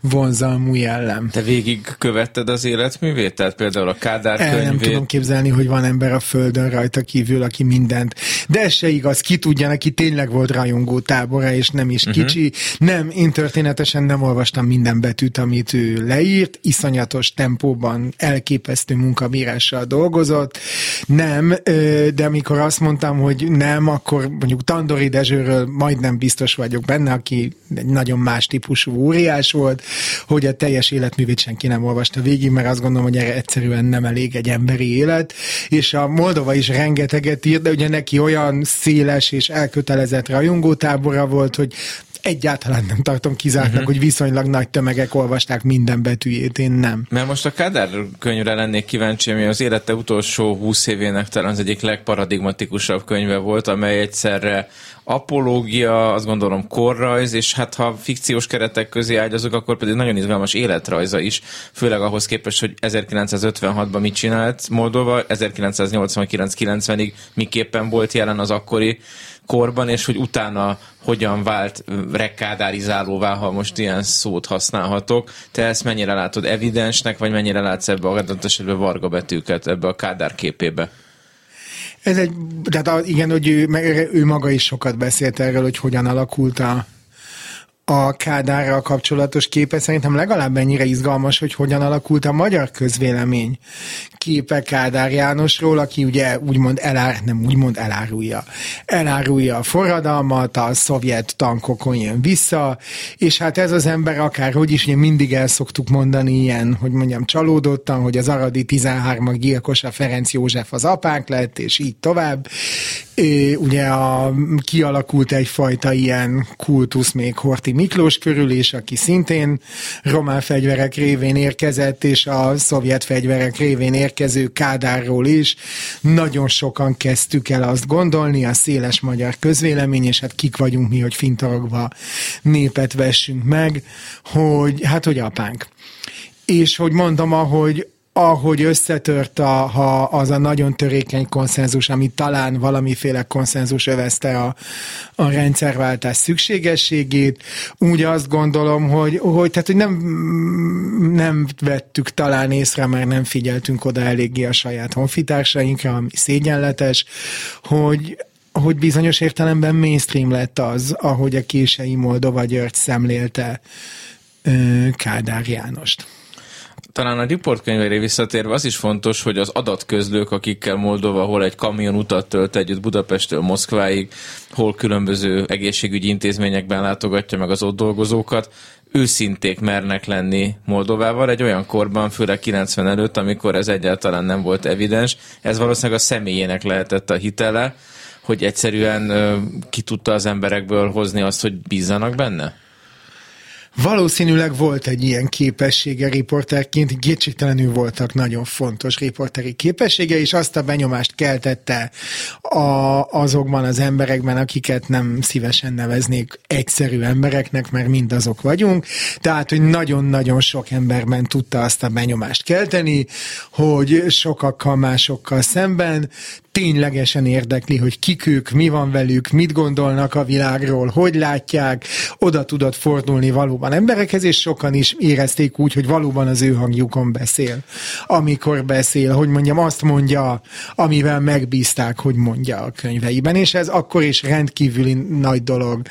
Speaker 7: vonzalmú jellem.
Speaker 6: Te végig követted az életművét? Tehát például a Kádár El könyvét?
Speaker 7: nem tudom képzelni, hogy van ember a földön rajta kívül, aki mindent. De ez se igaz, ki tudja, neki tényleg volt rajongó tábora, és nem is uh-huh. kicsi. Nem, én történetesen nem olvastam minden betűt, amit ő leírt, iszonyatos tempóban elképesztő munkabírással dolgozott. Nem nem, de amikor azt mondtam, hogy nem, akkor mondjuk Tandori Dezsőről majdnem biztos vagyok benne, aki egy nagyon más típusú óriás volt, hogy a teljes életművét senki nem olvasta végig, mert azt gondolom, hogy erre egyszerűen nem elég egy emberi élet, és a Moldova is rengeteget írt, de ugye neki olyan széles és elkötelezett rajongótábora volt, hogy egyáltalán nem tartom kizártnak, uh-huh. hogy viszonylag nagy tömegek olvasták minden betűjét, én nem.
Speaker 6: Mert most a Kádár könyvre lennék kíváncsi, ami az élete utolsó húsz évének talán az egyik legparadigmatikusabb könyve volt, amely egyszerre apológia, azt gondolom korrajz, és hát ha fikciós keretek közé ágyazok, akkor pedig nagyon izgalmas életrajza is, főleg ahhoz képest, hogy 1956-ban mit csinált Moldova, 1989-90-ig miképpen volt jelen az akkori korban, és hogy utána hogyan vált rekádárizálóvá, ha most ilyen szót használhatok. Te ezt mennyire látod evidensnek, vagy mennyire látsz ebbe a esetben varga betűket ebbe a Kádár képébe?
Speaker 7: Ez egy, tehát igen, hogy ő, ő maga is sokat beszélt erről, hogy hogyan alakult a, a Kádárral kapcsolatos képe szerintem legalább ennyire izgalmas, hogy hogyan alakult a magyar közvélemény képe Kádár Jánosról, aki ugye úgymond elár, nem úgymond elárulja. Elárulja a forradalmat, a szovjet tankokon jön vissza, és hát ez az ember akárhogy is, ugye mindig el szoktuk mondani ilyen, hogy mondjam, csalódottan, hogy az Aradi 13-ak gyilkosa Ferenc József az apánk lett, és így tovább. É, ugye a, kialakult egyfajta ilyen kultusz még Horti Miklós körül is, aki szintén román fegyverek révén érkezett, és a szovjet fegyverek révén érkező Kádárról is. Nagyon sokan kezdtük el azt gondolni, a széles magyar közvélemény, és hát kik vagyunk mi, hogy fintorogva népet vessünk meg, hogy hát, hogy apánk. És hogy mondom, ahogy ahogy összetört a, ha az a nagyon törékeny konszenzus, ami talán valamiféle konszenzus övezte a, a rendszerváltás szükségességét, úgy azt gondolom, hogy, hogy, tehát, hogy nem, nem vettük talán észre, mert nem figyeltünk oda eléggé a saját honfitársainkra, ami szégyenletes, hogy hogy bizonyos értelemben mainstream lett az, ahogy a kései Moldova György szemlélte Kádár Jánost.
Speaker 6: Talán a riportkönyvére visszatérve az is fontos, hogy az adatközlők, akikkel Moldova hol egy kamion utat tölt együtt Budapesttől Moszkváig, hol különböző egészségügyi intézményekben látogatja meg az ott dolgozókat, őszinték mernek lenni Moldovával egy olyan korban, főleg 90 előtt, amikor ez egyáltalán nem volt evidens. Ez valószínűleg a személyének lehetett a hitele, hogy egyszerűen ki tudta az emberekből hozni azt, hogy bízzanak benne?
Speaker 7: Valószínűleg volt egy ilyen képessége riporterként, kétségtelenül voltak nagyon fontos riporteri képessége, és azt a benyomást keltette a, azokban az emberekben, akiket nem szívesen neveznék egyszerű embereknek, mert mind azok vagyunk. Tehát, hogy nagyon-nagyon sok emberben tudta azt a benyomást kelteni, hogy sokakkal másokkal szemben ténylegesen érdekli, hogy kik ők, mi van velük, mit gondolnak a világról, hogy látják, oda tudott fordulni valóban emberekhez, és sokan is érezték úgy, hogy valóban az ő hangjukon beszél. Amikor beszél, hogy mondjam, azt mondja, amivel megbízták, hogy mondja a könyveiben, és ez akkor is rendkívüli nagy dolog,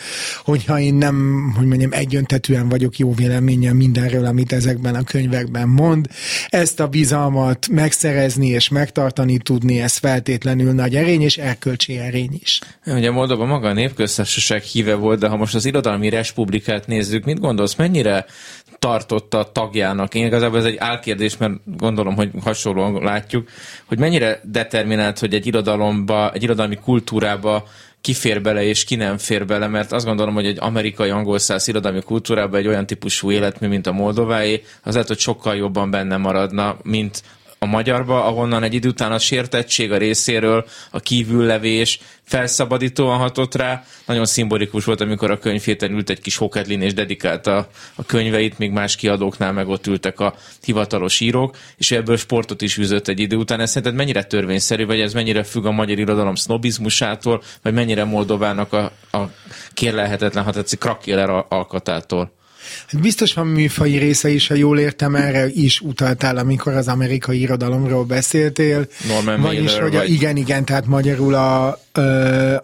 Speaker 7: hogyha én nem, hogy mondjam, egyöntetűen vagyok jó véleménye mindenről, amit ezekben a könyvekben mond. Ezt a bizalmat megszerezni és megtartani tudni, ez feltétlenül nagy erény, és erkölcsi erény is.
Speaker 6: Ugye Moldova maga a népköztársaság híve volt, de ha most az irodalmi respublikát nézzük, mit gondolsz, mennyire tartotta tagjának? Én igazából ez egy álkérdés, mert gondolom, hogy hasonlóan látjuk, hogy mennyire determinált, hogy egy irodalomba, egy irodalmi kultúrába ki fér bele és ki nem fér bele, mert azt gondolom, hogy egy amerikai angol száz irodalmi kultúrában egy olyan típusú életmű, mint a moldováé, az lehet, hogy sokkal jobban benne maradna, mint a magyarba, ahonnan egy idő után a sértettség a részéről, a kívüllevés felszabadítóan hatott rá. Nagyon szimbolikus volt, amikor a könyvhéten ült egy kis hokedlin és dedikálta a könyveit, még más kiadóknál meg ott ültek a hivatalos írók, és ebből sportot is üzött egy idő után. Ez szerinted mennyire törvényszerű, vagy ez mennyire függ a magyar irodalom sznobizmusától, vagy mennyire Moldovának a, a kérlelhetetlen, ha tetszik, krakéler alkatától?
Speaker 7: Hát biztos van műfai része is, ha jól értem, erre is utaltál, amikor az amerikai irodalomról beszéltél.
Speaker 6: Norman
Speaker 7: Vagyis,
Speaker 6: Mailer,
Speaker 7: hogy a,
Speaker 6: vagy...
Speaker 7: igen, igen, tehát magyarul a,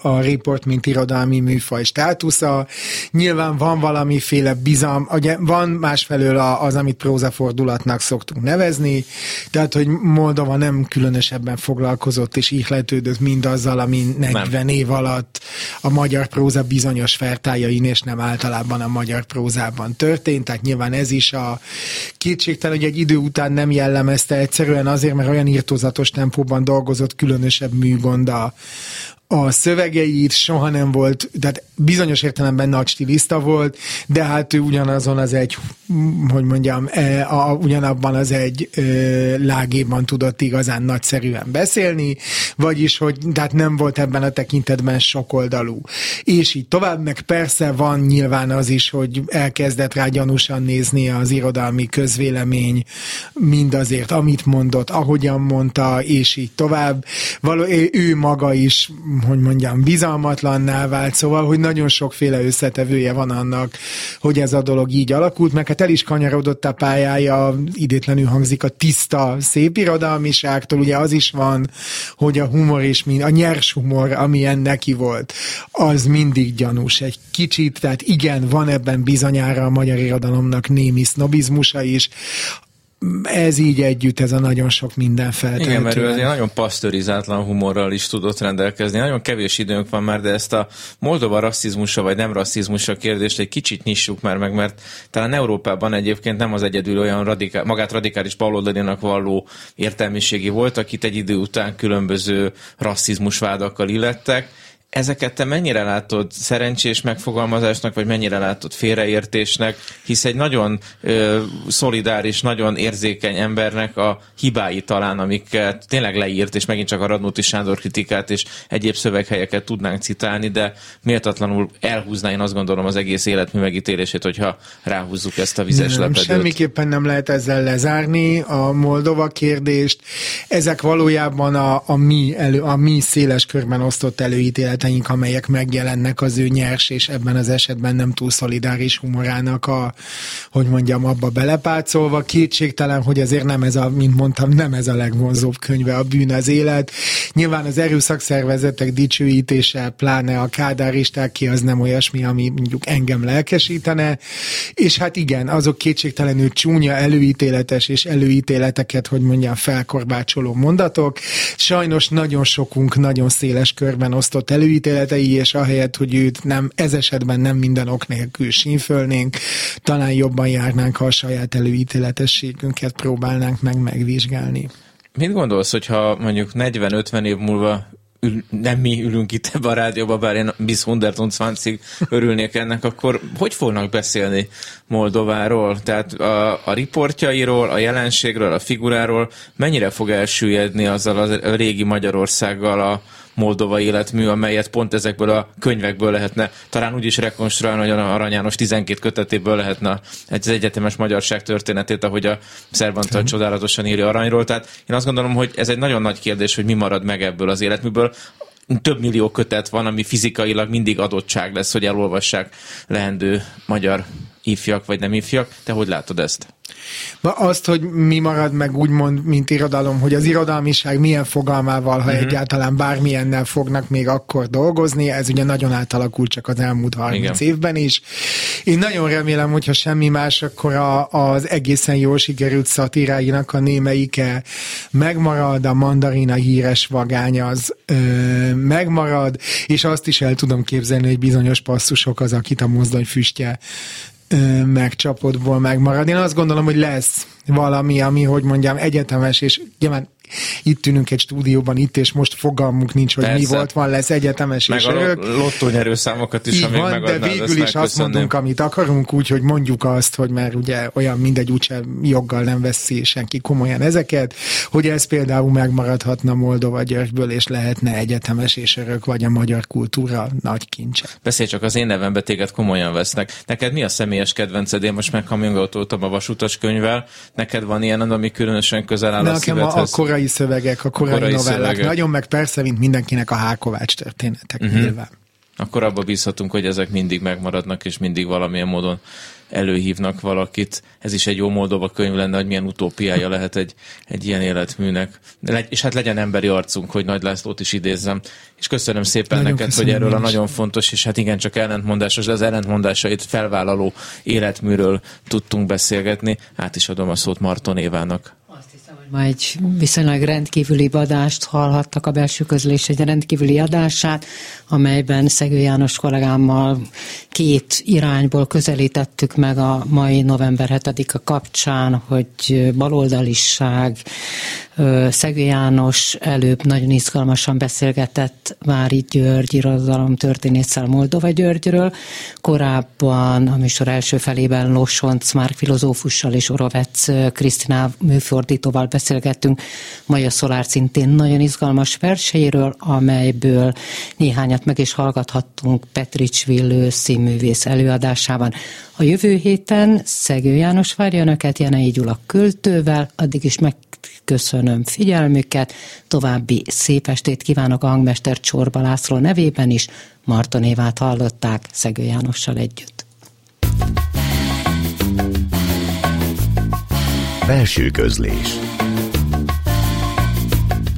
Speaker 7: a report, mint irodalmi műfaj státusza. Nyilván van valamiféle bizalm, ugye van másfelől az, amit prózafordulatnak szoktunk nevezni, tehát, hogy Moldova nem különösebben foglalkozott és ihletődött mindazzal, ami 40 nem. év alatt a magyar próza bizonyos fertájain, és nem általában a magyar prózában történt, tehát nyilván ez is a kétségtelen, hogy egy idő után nem jellemezte egyszerűen azért, mert olyan írtózatos tempóban dolgozott különösebb műgond a, a szövegeit soha nem volt, tehát bizonyos értelemben nagy stilista volt, de hát ő ugyanazon az egy, hogy mondjam, e, a, ugyanabban az egy e, lágében tudott igazán nagyszerűen beszélni, vagyis, hogy tehát nem volt ebben a tekintetben sokoldalú. És így tovább, meg persze van nyilván az is, hogy elkezdett rá gyanúsan nézni az irodalmi közvélemény mindazért, amit mondott, ahogyan mondta, és így tovább. Való, ő maga is hogy mondjam, bizalmatlanná vált, szóval, hogy nagyon sokféle összetevője van annak, hogy ez a dolog így alakult, meg hát el is kanyarodott a pályája, idétlenül hangzik a tiszta szép irodalmiságtól, ugye az is van, hogy a humor és mind, a nyers humor, amilyen neki volt, az mindig gyanús egy kicsit, tehát igen, van ebben bizonyára a magyar irodalomnak némi sznobizmusa is, ez így együtt, ez a nagyon sok minden feltehető.
Speaker 6: Igen, mert ő azért nagyon pasztörizátlan humorral is tudott rendelkezni. Nagyon kevés időnk van már, de ezt a Moldova rasszizmusa vagy nem rasszizmusa kérdést egy kicsit nyissuk már meg, mert talán Európában egyébként nem az egyedül olyan radikál, magát radikális baloldalinak valló értelmiségi volt, akit egy idő után különböző rasszizmusvádakkal illettek Ezeket te mennyire látod szerencsés megfogalmazásnak, vagy mennyire látod félreértésnek, hisz egy nagyon ö, szolidáris, nagyon érzékeny embernek a hibái talán, amiket tényleg leírt, és megint csak a Radnóti Sándor kritikát és egyéb szöveghelyeket tudnánk citálni, de méltatlanul elhúzná én azt gondolom az egész életmű megítélését, hogyha ráhúzzuk ezt a vizes nem, lepedőt.
Speaker 7: Semmiképpen nem lehet ezzel lezárni a Moldova kérdést. Ezek valójában a, a, mi, elő, a mi széles körben osztott előítélet ötleteink, amelyek megjelennek az ő nyers, és ebben az esetben nem túl szolidáris humorának a, hogy mondjam, abba belepácolva. Kétségtelen, hogy azért nem ez a, mint mondtam, nem ez a legvonzóbb könyve, a bűn az élet. Nyilván az erőszakszervezetek dicsőítése, pláne a kádáristák ki, az nem olyasmi, ami mondjuk engem lelkesítene. És hát igen, azok kétségtelenül csúnya, előítéletes és előítéleteket, hogy mondjam, felkorbácsoló mondatok. Sajnos nagyon sokunk nagyon széles körben osztott elő előítéletei, és ahelyett, hogy őt nem, ez esetben nem minden ok nélkül sínfölnénk, talán jobban járnánk, ha a saját előítéletességünket próbálnánk meg megvizsgálni.
Speaker 6: Mit gondolsz, hogyha mondjuk 40-50 év múlva ül, nem mi ülünk itt ebbe a rádióba, bár én bis 120 örülnék ennek, akkor hogy fognak beszélni Moldováról? Tehát a, a riportjairól, a jelenségről, a figuráról mennyire fog elsüllyedni azzal a régi Magyarországgal a Moldova életmű, amelyet pont ezekből a könyvekből lehetne talán úgy is rekonstruálni, hogy a Arany János 12 kötetéből lehetne egy egyetemes magyarság történetét, ahogy a Szervantal csodálatosan írja Aranyról. Tehát én azt gondolom, hogy ez egy nagyon nagy kérdés, hogy mi marad meg ebből az életműből több millió kötet van, ami fizikailag mindig adottság lesz, hogy elolvassák lehendő magyar ifjak vagy nem ifjak. Te hogy látod ezt?
Speaker 7: Azt, hogy mi marad meg úgymond, mint irodalom, hogy az irodalmiság milyen fogalmával, ha uh-huh. egyáltalán bármilyennel fognak még akkor dolgozni, ez ugye nagyon átalakult csak az elmúlt 30 Igen. évben is. Én nagyon remélem, hogyha semmi más, akkor a, az egészen jól sikerült szatíráinak a némeike megmarad, a mandarina híres vagány az ö, megmarad, és azt is el tudom képzelni, hogy bizonyos passzusok az, akit a mozdony füstje megcsapodból megmarad. Én azt gondolom, hogy lesz valami, ami, hogy mondjam, egyetemes, és nyilván itt ülünk egy stúdióban, itt és most fogalmunk nincs, hogy Persze. mi volt, van, lesz egyetemes
Speaker 6: meg
Speaker 7: és
Speaker 6: a örök. lottó számokat is, amíg van,
Speaker 7: de végül is azt mondunk, amit akarunk, úgy, hogy mondjuk azt, hogy mert ugye olyan mindegy, úgyse joggal nem veszi senki komolyan ezeket, hogy ez például megmaradhatna Moldova Györgyből, és lehetne egyetemes és örök, vagy a magyar kultúra nagy kincse.
Speaker 6: Beszélj csak az én nevembe téged komolyan vesznek. Neked mi a személyes kedvenced? Én most meghamjongatoltam a vasutas könyvvel. Neked van ilyen, ami különösen közel áll a szívedhez?
Speaker 7: A, a korai szövegek, a korai, korai novellák. Szövegek. Nagyon meg persze, mint mindenkinek a Hákovács történetek uh-huh. nyilván.
Speaker 6: Akkor abba bízhatunk, hogy ezek mindig megmaradnak, és mindig valamilyen módon előhívnak valakit. Ez is egy jó Moldova könyv lenne, hogy milyen utópiája lehet egy, egy ilyen életműnek. És hát legyen emberi arcunk, hogy Nagy Lászlót is idézzem. És köszönöm szépen nagyon neked, hogy erről a nagyon fontos, és hát igen, csak ellentmondásos, de az ellentmondásait felvállaló életműről tudtunk beszélgetni. Át is adom a szót Marton Évának.
Speaker 1: Ma egy viszonylag rendkívüli adást hallhattak a belső közlés egy rendkívüli adását, amelyben Szegő János kollégámmal két irányból közelítettük meg a mai november 7-a kapcsán, hogy baloldaliság, Szegő János előbb nagyon izgalmasan beszélgetett Vári György irodalom történésszel Moldova Györgyről. Korábban a műsor első felében Losonc már filozófussal és Orovec Krisztina műfordítóval beszélgettünk Maja Szolár szintén nagyon izgalmas verseiről, amelyből néhányat meg is hallgathattunk Petrics Villő színművész előadásában. A jövő héten Szegő János várja önöket Jenei Gyula költővel, addig is megköszönöm figyelmüket, további szép estét kívánok a hangmester Csorba László nevében is, Marton Évát hallották Szegő Jánossal együtt.
Speaker 5: Belső közlés